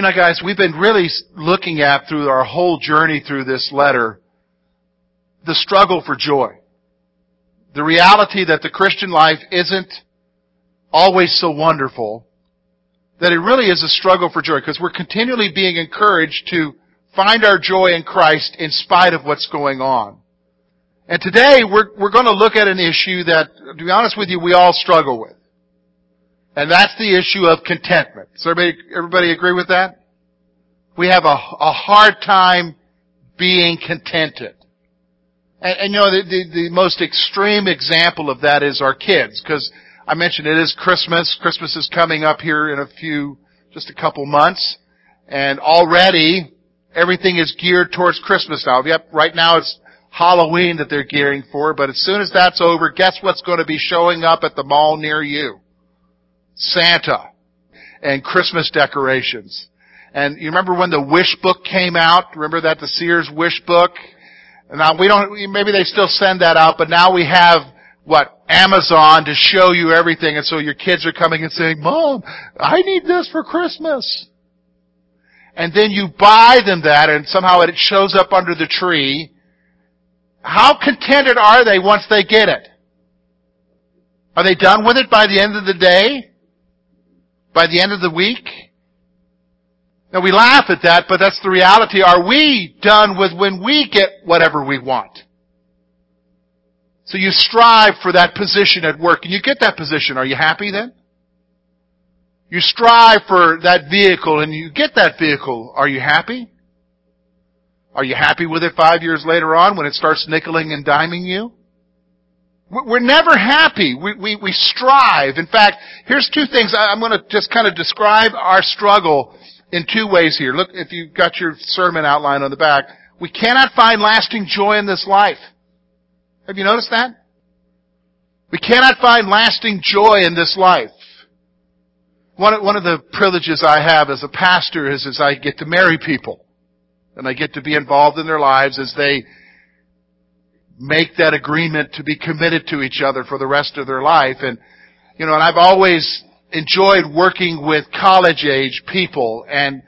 You know, guys, we've been really looking at through our whole journey through this letter the struggle for joy. The reality that the Christian life isn't always so wonderful, that it really is a struggle for joy because we're continually being encouraged to find our joy in Christ in spite of what's going on. And today we're, we're going to look at an issue that, to be honest with you, we all struggle with. And that's the issue of contentment. Does everybody, everybody agree with that? We have a, a hard time being contented. And, and you know, the, the, the most extreme example of that is our kids, because I mentioned it is Christmas. Christmas is coming up here in a few, just a couple months. And already, everything is geared towards Christmas now. Yep, right now it's Halloween that they're gearing for, but as soon as that's over, guess what's going to be showing up at the mall near you? Santa. And Christmas decorations. And you remember when the wish book came out? Remember that, the Sears wish book? Now we don't, maybe they still send that out, but now we have, what, Amazon to show you everything, and so your kids are coming and saying, Mom, I need this for Christmas. And then you buy them that, and somehow it shows up under the tree, how contented are they once they get it? Are they done with it by the end of the day? By the end of the week? Now we laugh at that, but that's the reality. Are we done with when we get whatever we want? So you strive for that position at work and you get that position. Are you happy then? You strive for that vehicle and you get that vehicle. Are you happy? Are you happy with it five years later on when it starts nickeling and diming you? We're never happy. We, we, we strive. In fact, here's two things. I'm going to just kind of describe our struggle in two ways here. Look, if you've got your sermon outline on the back, we cannot find lasting joy in this life. Have you noticed that? We cannot find lasting joy in this life. One of, one of the privileges I have as a pastor is, is I get to marry people and I get to be involved in their lives as they make that agreement to be committed to each other for the rest of their life. And, you know, and I've always enjoyed working with college age people and,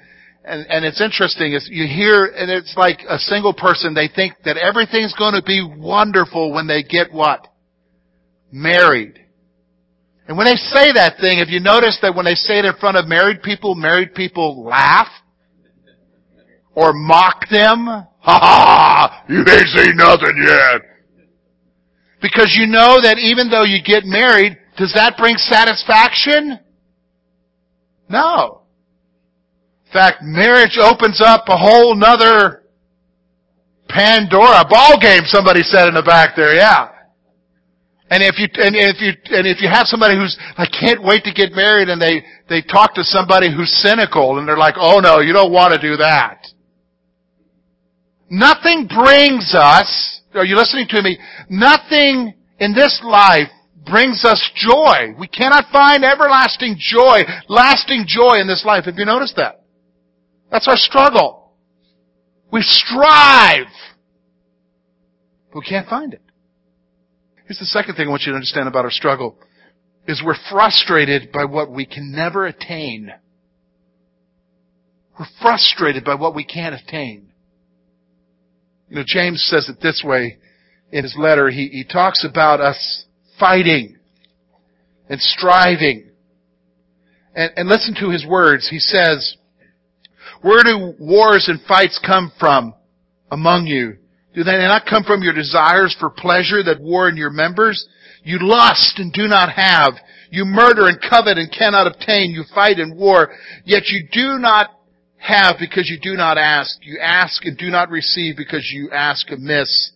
and, and it's interesting is you hear, and it's like a single person, they think that everything's going to be wonderful when they get what? Married. And when they say that thing, have you noticed that when they say it in front of married people, married people laugh? or mock them. Ha ha! You ain't seen nothing yet. Because you know that even though you get married, does that bring satisfaction? No. In fact, marriage opens up a whole nother Pandora ball game, somebody said in the back there, yeah. And if you and if you and if you have somebody who's I can't wait to get married and they they talk to somebody who's cynical and they're like, "Oh no, you don't want to do that." Nothing brings us, are you listening to me? Nothing in this life brings us joy. We cannot find everlasting joy, lasting joy in this life. Have you noticed that? That's our struggle. We strive. But we can't find it. Here's the second thing I want you to understand about our struggle is we're frustrated by what we can never attain. We're frustrated by what we can't attain. You know, James says it this way in his letter. He, he talks about us fighting and striving. And, and listen to his words. He says, where do wars and fights come from among you? Do they not come from your desires for pleasure that war in your members? You lust and do not have. You murder and covet and cannot obtain. You fight and war, yet you do not have because you do not ask. You ask and do not receive because you ask amiss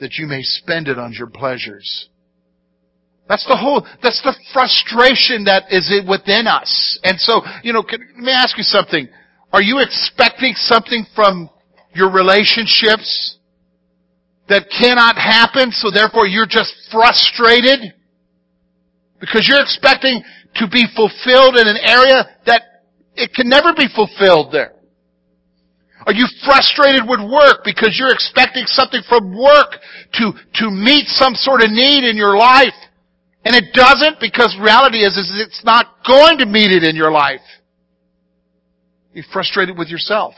that you may spend it on your pleasures. That's the whole, that's the frustration that is within us. And so, you know, can, let me ask you something. Are you expecting something from your relationships that cannot happen, so therefore you're just frustrated? Because you're expecting to be fulfilled in an area that it can never be fulfilled there. Are you frustrated with work because you're expecting something from work to, to meet some sort of need in your life? And it doesn't because reality is, is it's not going to meet it in your life. You're frustrated with yourself.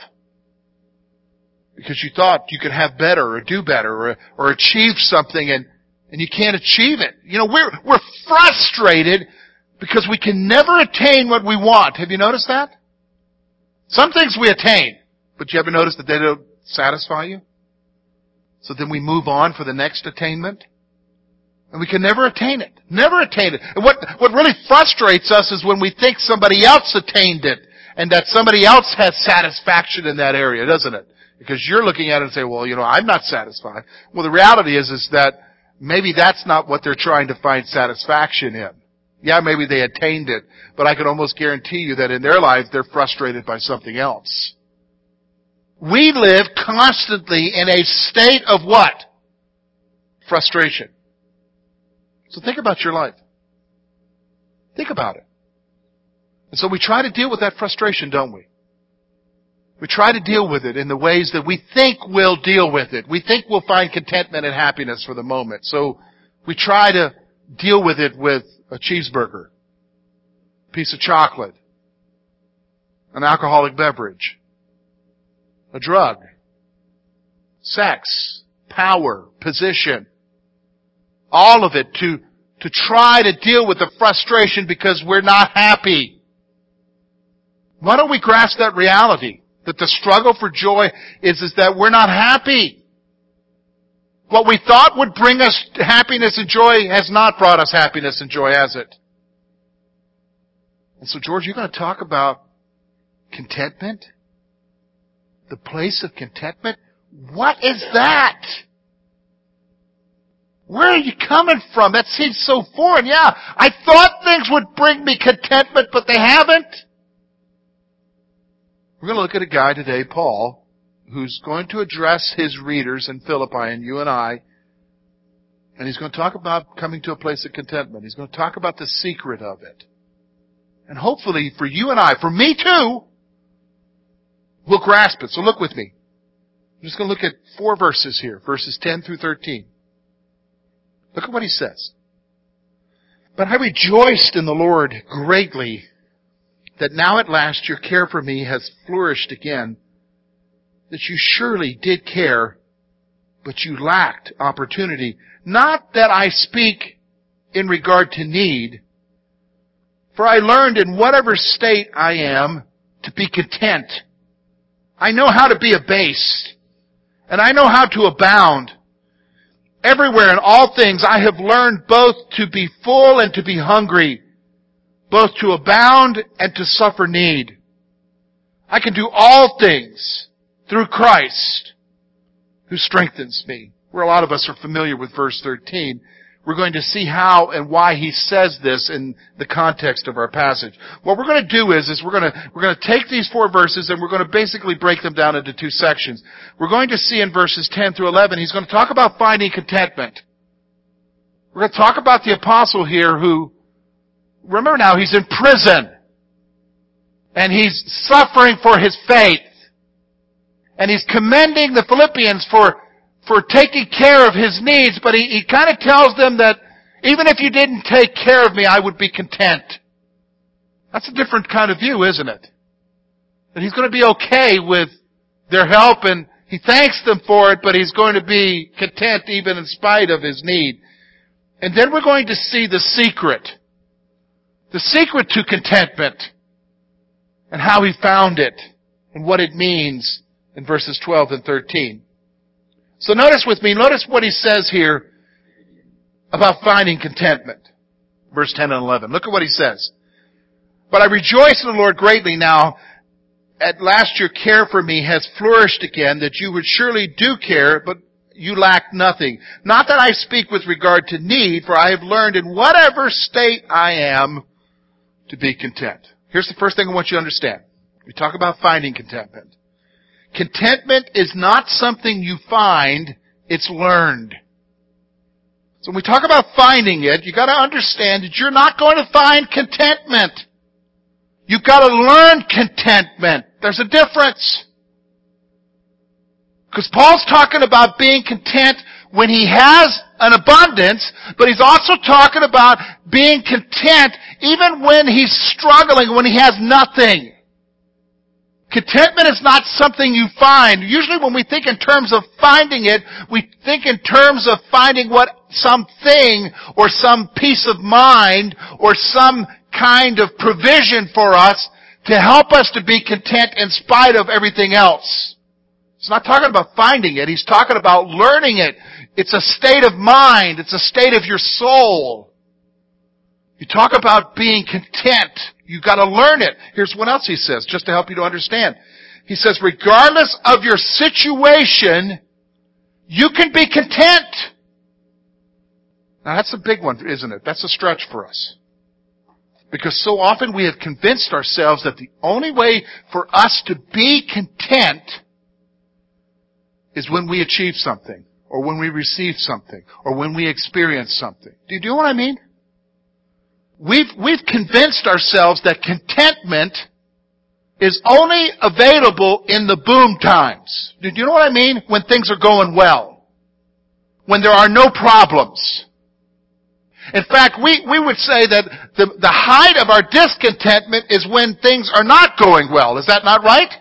Because you thought you could have better or do better or, or achieve something and, and you can't achieve it. You know, we're, we're frustrated because we can never attain what we want. Have you noticed that? Some things we attain, but you ever notice that they don't satisfy you? So then we move on for the next attainment. And we can never attain it. Never attain it. And what, what really frustrates us is when we think somebody else attained it and that somebody else has satisfaction in that area, doesn't it? Because you're looking at it and say, well, you know, I'm not satisfied. Well, the reality is, is that maybe that's not what they're trying to find satisfaction in. Yeah, maybe they attained it, but I can almost guarantee you that in their lives they're frustrated by something else. We live constantly in a state of what? Frustration. So think about your life. Think about it. And so we try to deal with that frustration, don't we? We try to deal with it in the ways that we think we'll deal with it. We think we'll find contentment and happiness for the moment. So we try to deal with it with a cheeseburger, a piece of chocolate, an alcoholic beverage, a drug, sex, power, position, all of it to, to try to deal with the frustration because we're not happy. Why don't we grasp that reality? That the struggle for joy is, is that we're not happy. What we thought would bring us happiness and joy has not brought us happiness and joy, has it? And so, George, you're going to talk about contentment? The place of contentment? What is that? Where are you coming from? That seems so foreign. Yeah, I thought things would bring me contentment, but they haven't. We're going to look at a guy today, Paul, who's going to address his readers in Philippi and you and I, and he's going to talk about coming to a place of contentment. He's going to talk about the secret of it. And hopefully for you and I, for me too, we'll grasp it. So look with me. I'm just going to look at four verses here, verses 10 through 13. Look at what he says. But I rejoiced in the Lord greatly that now at last your care for me has flourished again, that you surely did care, but you lacked opportunity. Not that I speak in regard to need, for I learned in whatever state I am to be content. I know how to be abased, and I know how to abound. Everywhere in all things I have learned both to be full and to be hungry, both to abound and to suffer need. I can do all things through Christ who strengthens me. Where a lot of us are familiar with verse 13. We're going to see how and why he says this in the context of our passage. What we're going to do is, is we're going to, we're going to take these four verses and we're going to basically break them down into two sections. We're going to see in verses 10 through 11, he's going to talk about finding contentment. We're going to talk about the apostle here who, remember now, he's in prison. And he's suffering for his faith. And he's commending the Philippians for for taking care of his needs, but he, he kind of tells them that even if you didn't take care of me, I would be content. That's a different kind of view, isn't it? That he's going to be okay with their help and he thanks them for it, but he's going to be content even in spite of his need. And then we're going to see the secret. The secret to contentment and how he found it and what it means in verses 12 and 13. So notice with me, notice what he says here about finding contentment. Verse 10 and 11. Look at what he says. But I rejoice in the Lord greatly now. At last your care for me has flourished again, that you would surely do care, but you lack nothing. Not that I speak with regard to need, for I have learned in whatever state I am to be content. Here's the first thing I want you to understand. We talk about finding contentment. Contentment is not something you find It's learned. So when we talk about finding it, you gotta understand that you're not going to find contentment. You've gotta learn contentment. There's a difference. Because Paul's talking about being content when he has an abundance, but he's also talking about being content even when he's struggling, when he has nothing. Contentment is not something you find. Usually when we think in terms of finding it, we think in terms of finding what something or some peace of mind or some kind of provision for us to help us to be content in spite of everything else. He's not talking about finding it. He's talking about learning it. It's a state of mind. It's a state of your soul. You talk about being content. You've got to learn it. Here's what else he says, just to help you to understand. He says, regardless of your situation, you can be content. Now that's a big one, isn't it? That's a stretch for us. Because so often we have convinced ourselves that the only way for us to be content is when we achieve something, or when we receive something, or when we experience something. Do you know what I mean? We've, we've convinced ourselves that contentment is only available in the boom times. Do you know what I mean? When things are going well. When there are no problems. In fact, we, we would say that the, the height of our discontentment is when things are not going well. Is that not right?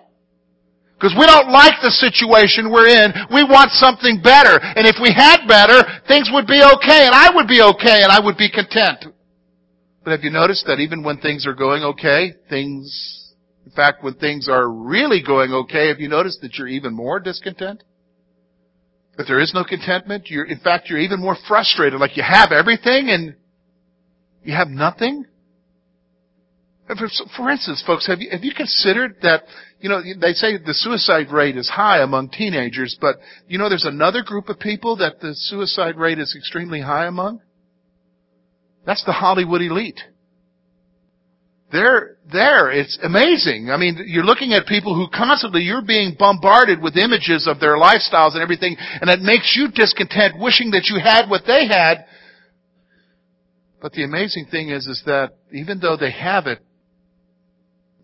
Because we don't like the situation we're in. We want something better. And if we had better, things would be okay and I would be okay and I would be content. But have you noticed that even when things are going okay, things, in fact, when things are really going okay, have you noticed that you're even more discontent? That there is no contentment? You're, in fact, you're even more frustrated, like you have everything and you have nothing? For instance, folks, have you, have you considered that, you know, they say the suicide rate is high among teenagers, but you know there's another group of people that the suicide rate is extremely high among? That's the Hollywood elite. They're there. It's amazing. I mean, you're looking at people who constantly, you're being bombarded with images of their lifestyles and everything, and it makes you discontent, wishing that you had what they had. But the amazing thing is, is that even though they have it,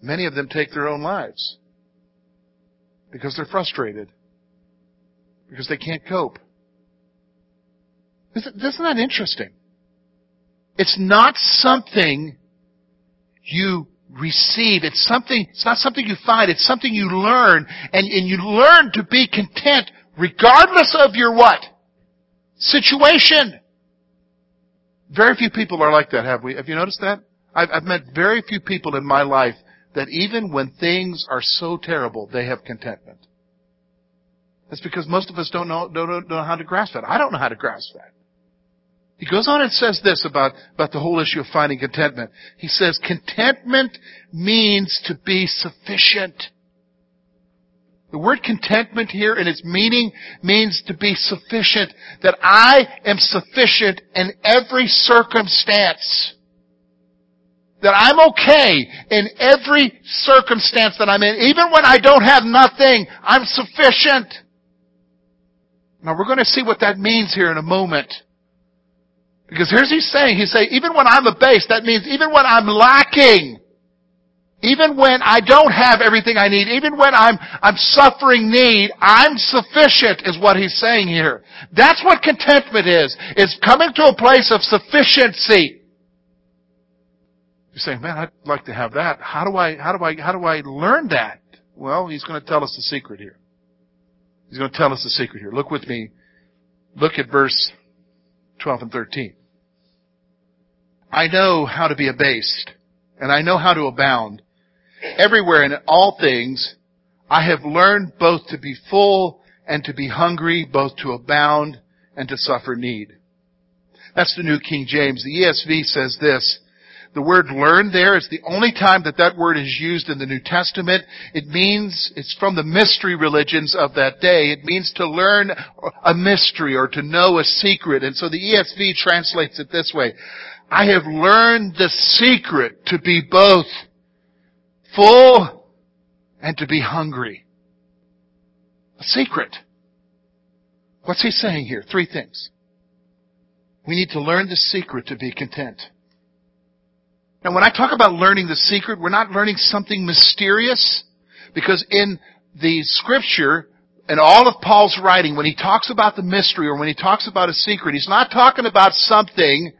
Many of them take their own lives because they're frustrated, because they can't cope. Isn't that interesting? It's not something you receive. It's something, it's not something you find. It's something you learn. And, and you learn to be content regardless of your what? Situation. Very few people are like that, have we? Have you noticed that? I've, I've met very few people in my life that even when things are so terrible, they have contentment. That's because most of us don't know, don't know how to grasp that. I don't know how to grasp that. He goes on and says this about, about the whole issue of finding contentment. He says, contentment means to be sufficient. The word contentment here in its meaning means to be sufficient. That I am sufficient in every circumstance that I'm okay in every circumstance that I'm in. Even when I don't have nothing, I'm sufficient. Now we're going to see what that means here in a moment. Because here's he's saying, he's saying, even when I'm abased, that means even when I'm lacking, even when I don't have everything I need, even when I'm, I'm suffering need, I'm sufficient is what he's saying here. That's what contentment is. It's coming to a place of sufficiency. You're saying, man, I'd like to have that. How do I, how do I, how do I learn that? Well, he's going to tell us the secret here. He's going to tell us the secret here. Look with me. Look at verse 12 and 13. I know how to be abased, and I know how to abound. Everywhere and in all things, I have learned both to be full and to be hungry, both to abound and to suffer need. That's the New King James. The ESV says this, the word learn there is the only time that that word is used in the New Testament. It means, it's from the mystery religions of that day. It means to learn a mystery or to know a secret. And so the ESV translates it this way. I have learned the secret to be both full and to be hungry. A secret. What's he saying here? Three things. We need to learn the secret to be content. Now when I talk about learning the secret, we're not learning something mysterious because in the scripture, and all of Paul's writing, when he talks about the mystery or when he talks about a secret, he's not talking about something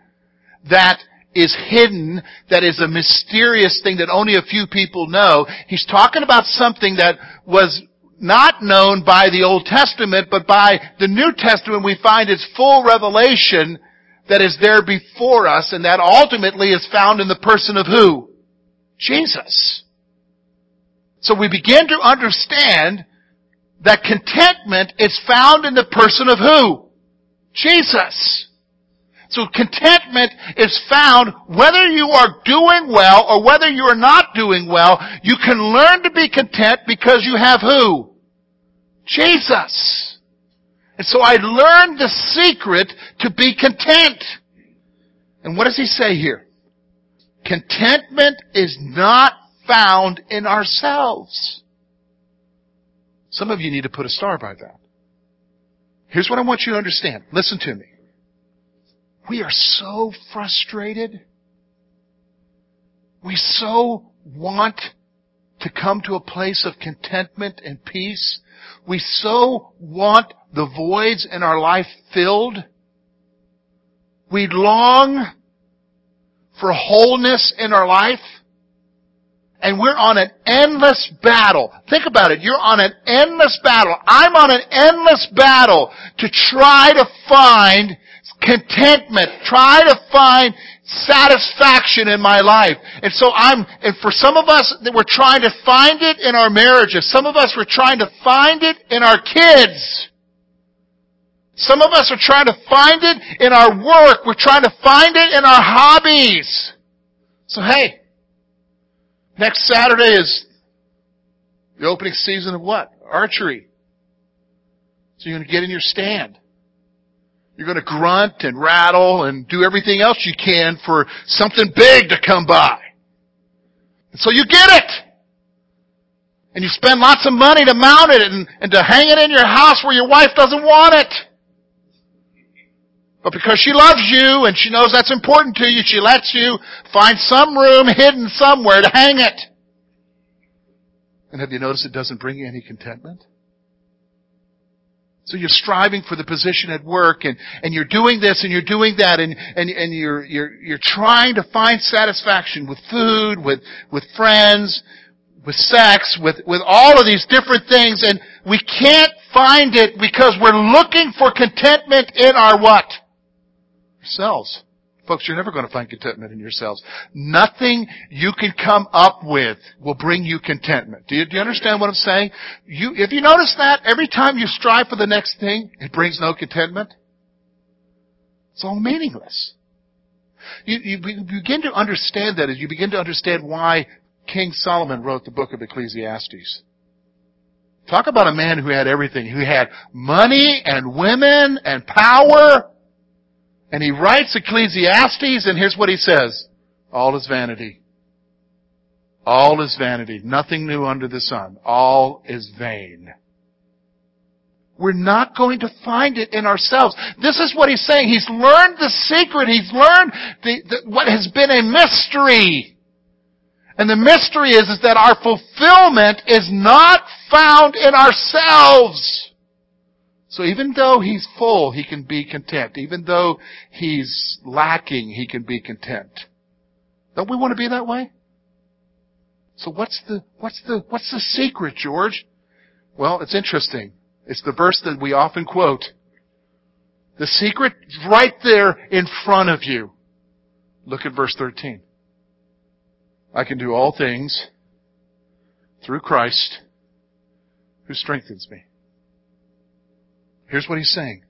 that is hidden, that is a mysterious thing that only a few people know. He's talking about something that was not known by the Old Testament, but by the New Testament we find its full revelation that is there before us, and that ultimately is found in the person of who? Jesus. So we begin to understand that contentment is found in the person of who? Jesus. So contentment is found whether you are doing well or whether you are not doing well. You can learn to be content because you have who? Jesus. And so I learned the secret to be content. And what does he say here? Contentment is not found in ourselves. Some of you need to put a star by that. Here's what I want you to understand. Listen to me. We are so frustrated. We so want to come to a place of contentment and peace. We so want the voids in our life filled. We long for wholeness in our life. And we're on an endless battle. Think about it. You're on an endless battle. I'm on an endless battle to try to find contentment. Try to find satisfaction in my life. And so I'm, and for some of us, we're trying to find it in our marriages. Some of us, we're trying to find it in our kids. Some of us are trying to find it in our work. We're trying to find it in our hobbies. So hey, next Saturday is the opening season of what? Archery. So you're going to get in your stand. You're going to grunt and rattle and do everything else you can for something big to come by. And so you get it. And you spend lots of money to mount it and, and to hang it in your house where your wife doesn't want it. But because she loves you and she knows that's important to you, she lets you find some room hidden somewhere to hang it. And have you noticed it doesn't bring you any contentment? So you're striving for the position at work and, and you're doing this and you're doing that and, and, and you're, you're, you're trying to find satisfaction with food, with, with friends, with sex, with, with all of these different things and we can't find it because we're looking for contentment in our what? Folks, you're never going to find contentment in yourselves. Nothing you can come up with will bring you contentment. Do you, do you understand what I'm saying? You, if you notice that, every time you strive for the next thing, it brings no contentment. It's all meaningless. You, you begin to understand that as you begin to understand why King Solomon wrote the book of Ecclesiastes. Talk about a man who had everything. Who had money and women and power and he writes Ecclesiastes, and here's what he says. All is vanity. All is vanity. Nothing new under the sun. All is vain. We're not going to find it in ourselves. This is what he's saying. He's learned the secret. He's learned the, the, what has been a mystery. And the mystery is, is that our fulfillment is not found in ourselves. So even though he's full, he can be content. Even though he's lacking, he can be content. Don't we want to be that way? So what's the, what's the, what's the secret, George? Well, it's interesting. It's the verse that we often quote. The secret right there in front of you. Look at verse 13. I can do all things through Christ who strengthens me. Here's what he's saying.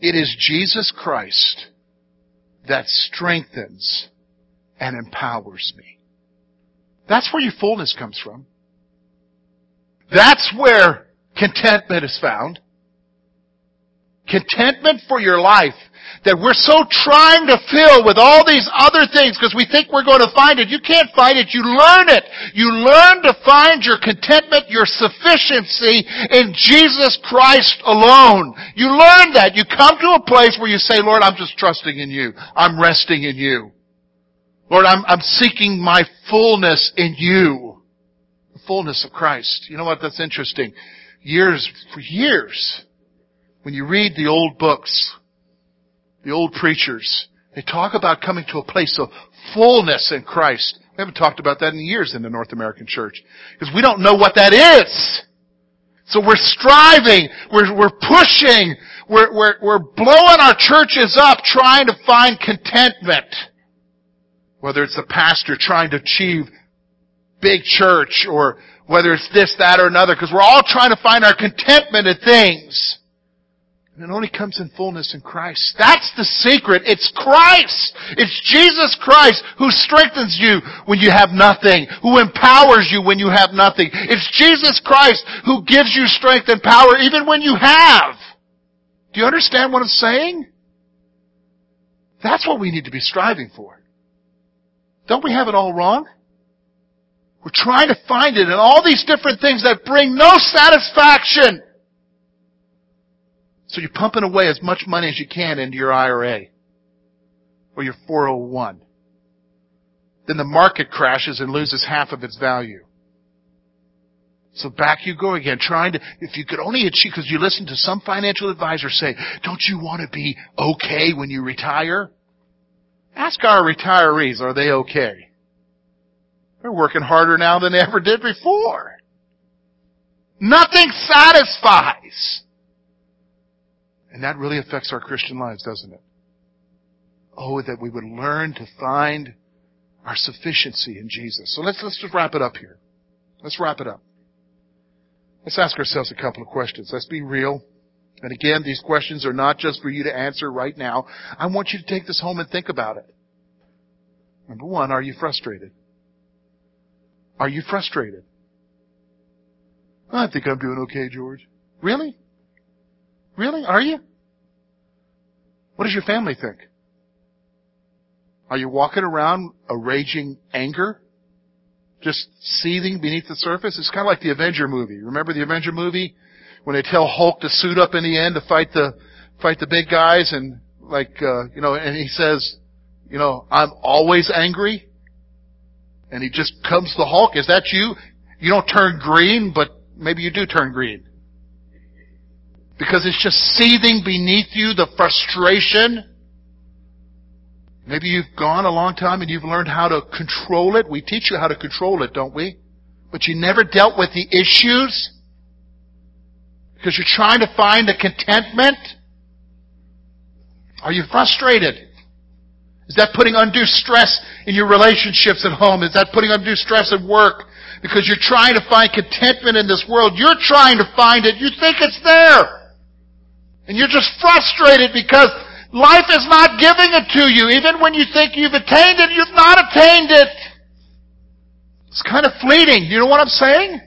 It is Jesus Christ that strengthens and empowers me. That's where your fullness comes from. That's where contentment is found. Contentment for your life that we're so trying to fill with all these other things because we think we're going to find it. You can't find it. You learn it. You learn to find your contentment, your sufficiency in Jesus Christ alone. You learn that. You come to a place where you say, Lord, I'm just trusting in you. I'm resting in you. Lord, I'm, I'm seeking my fullness in you. The fullness of Christ. You know what? That's interesting. Years, for years, when you read the old books, the old preachers, they talk about coming to a place of fullness in Christ. We haven't talked about that in years in the North American church. Because we don't know what that is. So we're striving, we're, we're pushing, we're, we're, we're blowing our churches up trying to find contentment. Whether it's the pastor trying to achieve big church or whether it's this, that, or another, because we're all trying to find our contentment in things. And it only comes in fullness in Christ. That's the secret. It's Christ. It's Jesus Christ who strengthens you when you have nothing, who empowers you when you have nothing. It's Jesus Christ who gives you strength and power even when you have. Do you understand what I'm saying? That's what we need to be striving for. Don't we have it all wrong? We're trying to find it in all these different things that bring no satisfaction. So you're pumping away as much money as you can into your IRA or your 401. Then the market crashes and loses half of its value. So back you go again, trying to, if you could only achieve, because you listen to some financial advisor say, don't you want to be okay when you retire? Ask our retirees, are they okay? They're working harder now than they ever did before. Nothing satisfies. And that really affects our Christian lives, doesn't it? Oh, that we would learn to find our sufficiency in Jesus. So let's, let's just wrap it up here. Let's wrap it up. Let's ask ourselves a couple of questions. Let's be real. And again, these questions are not just for you to answer right now. I want you to take this home and think about it. Number one, are you frustrated? Are you frustrated? I think I'm doing okay, George. Really? Really? Are you? What does your family think? Are you walking around a raging anger? Just seething beneath the surface? It's kind of like the Avenger movie. Remember the Avenger movie? When they tell Hulk to suit up in the end to fight the, fight the big guys and like, uh, you know, and he says, you know, I'm always angry. And he just comes to Hulk. Is that you? You don't turn green, but maybe you do turn green. Because it's just seething beneath you, the frustration. Maybe you've gone a long time and you've learned how to control it. We teach you how to control it, don't we? But you never dealt with the issues. Because you're trying to find a contentment. Are you frustrated? Is that putting undue stress in your relationships at home? Is that putting undue stress at work? Because you're trying to find contentment in this world. You're trying to find it. You think it's there. And you're just frustrated because life is not giving it to you. Even when you think you've attained it, you've not attained it. It's kind of fleeting. You know what I'm saying?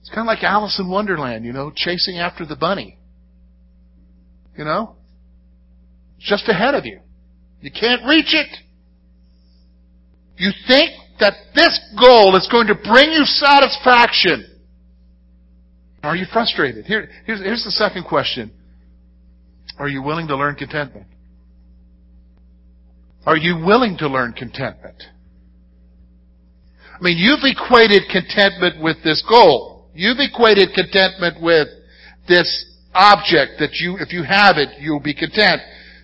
It's kind of like Alice in Wonderland, you know, chasing after the bunny. You know? It's just ahead of you. You can't reach it. You think that this goal is going to bring you satisfaction. Are you frustrated? Here, here's, here's the second question. Are you willing to learn contentment? Are you willing to learn contentment? I mean, you've equated contentment with this goal. You've equated contentment with this object that you, if you have it, you'll be content.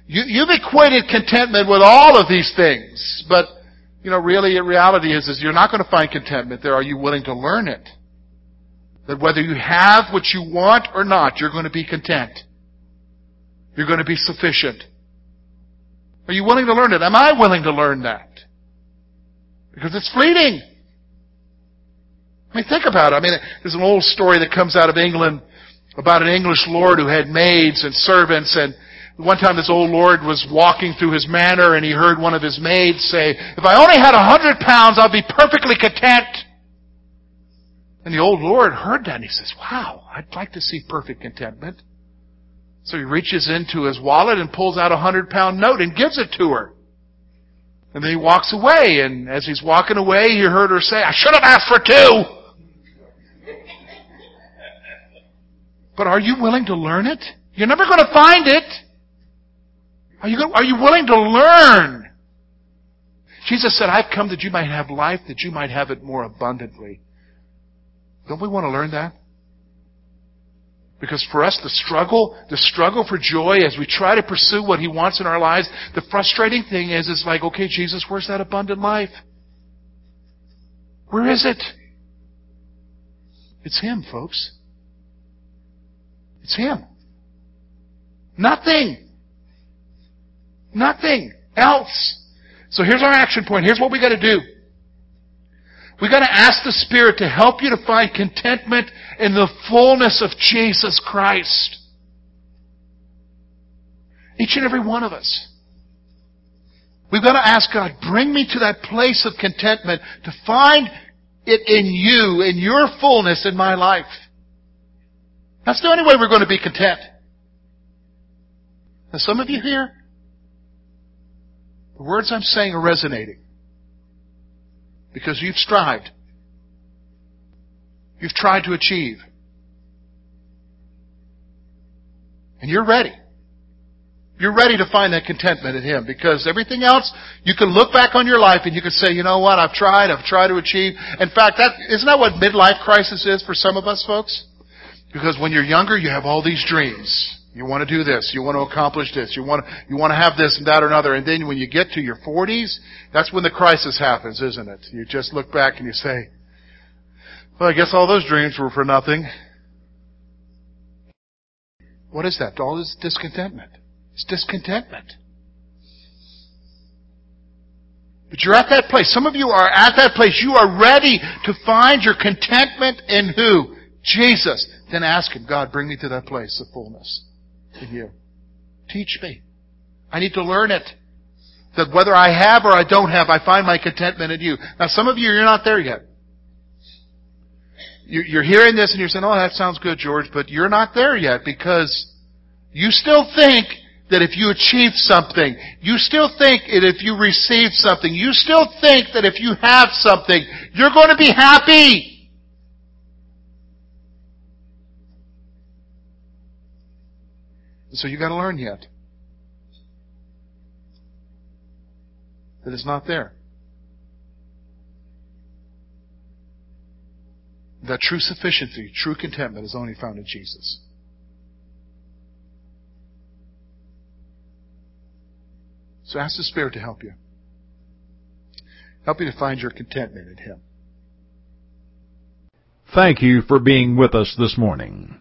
You, you've equated contentment with all of these things. But, you know, really, reality is, is you're not going to find contentment there. Are you willing to learn it? That whether you have what you want or not, you're going to be content. You're going to be sufficient. Are you willing to learn it? Am I willing to learn that? Because it's fleeting. I mean, think about it. I mean, there's an old story that comes out of England about an English lord who had maids and servants and one time this old lord was walking through his manor and he heard one of his maids say, if I only had a hundred pounds, I'd be perfectly content. And the old Lord heard that and he says, wow, I'd like to see perfect contentment. So he reaches into his wallet and pulls out a hundred pound note and gives it to her. And then he walks away, and as he's walking away, he heard her say, I should have asked for two! But are you willing to learn it? You're never going to find it. Are you, are you willing to learn? Jesus said, I've come that you might have life, that you might have it more abundantly. Don't we want to learn that? Because for us, the struggle, the struggle for joy as we try to pursue what He wants in our lives, the frustrating thing is, it's like, okay, Jesus, where's that abundant life? Where is it? It's Him, folks. It's Him. Nothing. Nothing else. So here's our action point. Here's what we gotta do. We gotta ask the Spirit to help you to find contentment in the fullness of Jesus Christ. Each and every one of us. We've got to ask God, bring me to that place of contentment to find it in you, in your fullness in my life. That's the only way we're going to be content. Now some of you here, the words I'm saying are resonating. Because you've strived. You've tried to achieve. And you're ready. You're ready to find that contentment in Him because everything else, you can look back on your life and you can say, you know what, I've tried, I've tried to achieve. In fact, that, isn't that what midlife crisis is for some of us folks? Because when you're younger, you have all these dreams. You want to do this. You want to accomplish this. You want to, you want to have this and that or another. And then when you get to your 40s, that's when the crisis happens, isn't it? You just look back and you say, well, I guess all those dreams were for nothing. What is that? All this discontentment. It's discontentment. But you're at that place. Some of you are at that place. You are ready to find your contentment in who? Jesus. Then ask Him, God, bring me to that place of fullness in you. Teach me. I need to learn it. That whether I have or I don't have, I find my contentment in you. Now some of you, you're not there yet. You're hearing this and you're saying, oh, that sounds good, George, but you're not there yet because you still think that if you achieve something, you still think that if you receive something, you still think that if you have something, you're going to be happy. So you gotta learn yet. That it's not there. That true sufficiency, true contentment is only found in Jesus. So ask the Spirit to help you. Help you to find your contentment in Him. Thank you for being with us this morning.